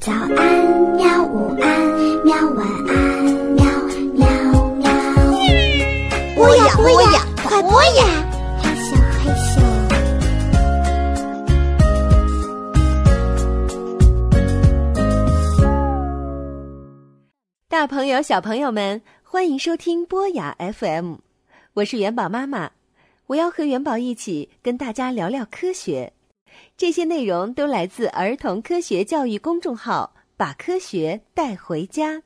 早安，喵！午安，喵！晚安，喵喵喵。播呀播呀，快播呀！害羞害羞。大朋友、小朋友们，欢迎收听播雅 FM，我是元宝妈妈，我要和元宝一起跟大家聊聊科学。这些内容都来自儿童科学教育公众号，把科学带回家。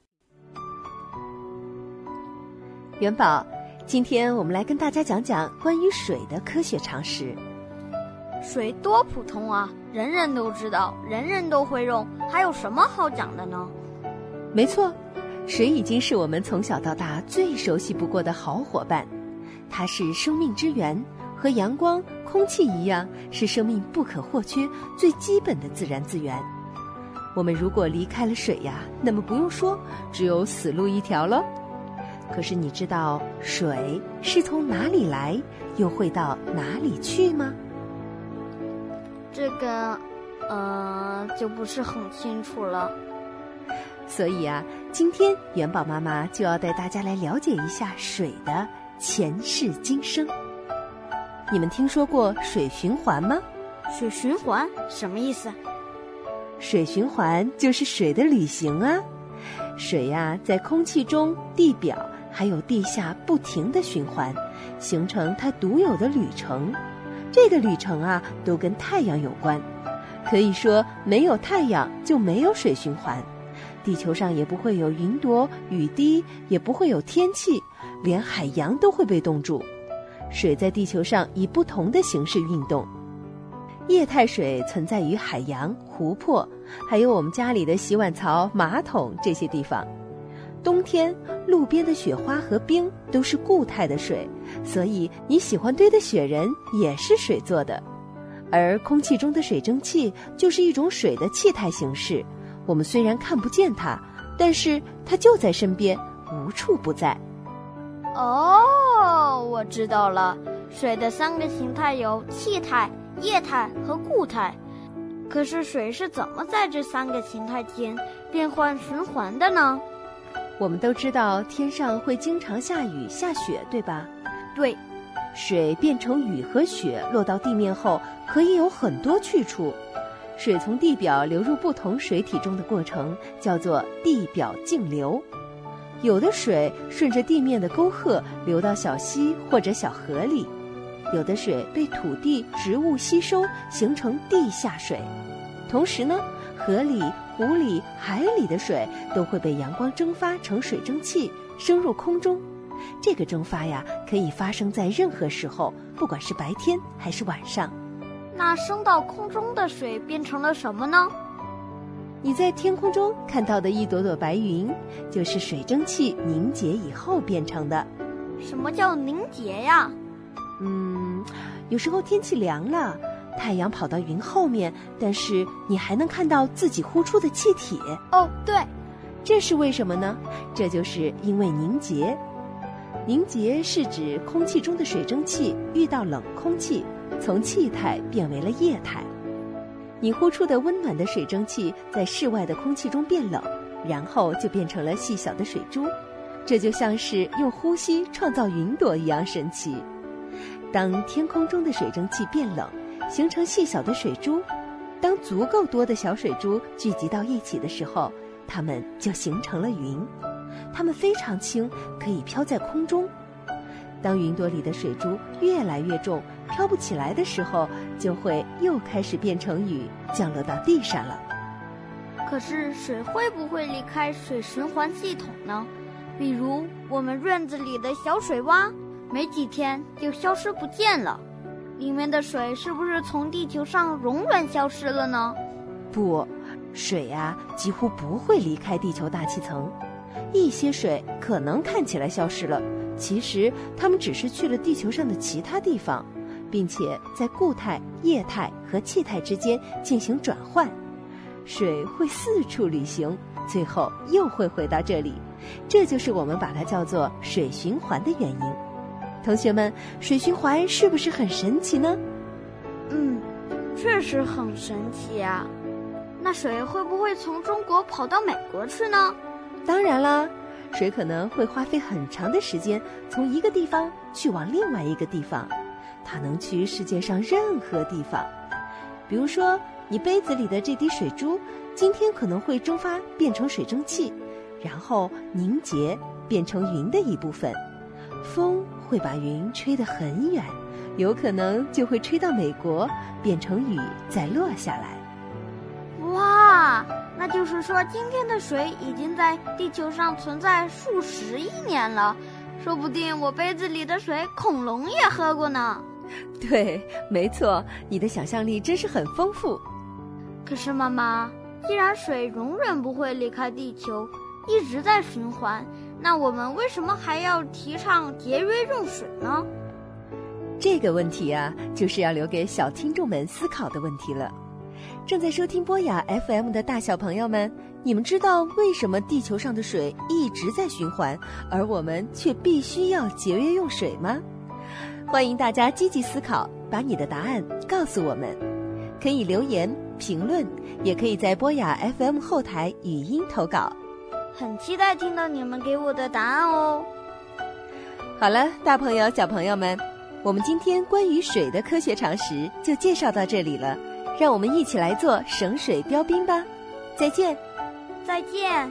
元宝，今天我们来跟大家讲讲关于水的科学常识。水多普通啊，人人都知道，人人都会用，还有什么好讲的呢？没错，水已经是我们从小到大最熟悉不过的好伙伴，它是生命之源。和阳光、空气一样，是生命不可或缺、最基本的自然资源。我们如果离开了水呀，那么不用说，只有死路一条了。可是你知道水是从哪里来，又会到哪里去吗？这个，呃，就不是很清楚了。所以啊，今天元宝妈妈就要带大家来了解一下水的前世今生。你们听说过水循环吗？水循环什么意思？水循环就是水的旅行啊！水呀，在空气中、地表还有地下不停的循环，形成它独有的旅程。这个旅程啊，都跟太阳有关。可以说，没有太阳就没有水循环，地球上也不会有云朵、雨滴，也不会有天气，连海洋都会被冻住。水在地球上以不同的形式运动，液态水存在于海洋、湖泊，还有我们家里的洗碗槽、马桶这些地方。冬天，路边的雪花和冰都是固态的水，所以你喜欢堆的雪人也是水做的。而空气中的水蒸气就是一种水的气态形式，我们虽然看不见它，但是它就在身边，无处不在。哦，我知道了，水的三个形态有气态、液态和固态。可是水是怎么在这三个形态间变换循环的呢？我们都知道天上会经常下雨下雪，对吧？对，水变成雨和雪落到地面后，可以有很多去处。水从地表流入不同水体中的过程叫做地表径流。有的水顺着地面的沟壑流到小溪或者小河里，有的水被土地、植物吸收形成地下水。同时呢，河里、湖里、海里的水都会被阳光蒸发成水蒸气，升入空中。这个蒸发呀，可以发生在任何时候，不管是白天还是晚上。那升到空中的水变成了什么呢？你在天空中看到的一朵朵白云，就是水蒸气凝结以后变成的。什么叫凝结呀？嗯，有时候天气凉了，太阳跑到云后面，但是你还能看到自己呼出的气体。哦，对，这是为什么呢？这就是因为凝结。凝结是指空气中的水蒸气遇到冷空气，从气态变为了液态。你呼出的温暖的水蒸气在室外的空气中变冷，然后就变成了细小的水珠，这就像是用呼吸创造云朵一样神奇。当天空中的水蒸气变冷，形成细小的水珠，当足够多的小水珠聚集到一起的时候，它们就形成了云。它们非常轻，可以飘在空中。当云朵里的水珠越来越重。飘不起来的时候，就会又开始变成雨，降落到地上了。可是水会不会离开水循环系统呢？比如我们院子里的小水洼，没几天就消失不见了。里面的水是不是从地球上永远消失了呢？不，水呀几乎不会离开地球大气层。一些水可能看起来消失了，其实它们只是去了地球上的其他地方。并且在固态、液态和气态之间进行转换，水会四处旅行，最后又会回到这里，这就是我们把它叫做水循环的原因。同学们，水循环是不是很神奇呢？嗯，确实很神奇啊。那水会不会从中国跑到美国去呢？当然啦，水可能会花费很长的时间从一个地方去往另外一个地方，它能去世界上任何地方。比如说，你杯子里的这滴水珠，今天可能会蒸发变成水蒸气，然后凝结变成云的一部分。风会把云吹得很远，有可能就会吹到美国，变成雨再落下来。哇，那就是说，今天的水已经在地球上存在数十亿年了，说不定我杯子里的水恐龙也喝过呢。对，没错，你的想象力真是很丰富。可是妈妈，既然水永远不会离开地球，一直在循环，那我们为什么还要提倡节约用水呢？这个问题啊，就是要留给小听众们思考的问题了。正在收听波雅 FM 的大小朋友们，你们知道为什么地球上的水一直在循环，而我们却必须要节约用水吗？欢迎大家积极思考，把你的答案告诉我们。可以留言评论，也可以在波雅 FM 后台语音投稿。很期待听到你们给我的答案哦。好了，大朋友、小朋友们，我们今天关于水的科学常识就介绍到这里了。让我们一起来做省水标兵吧！再见，再见。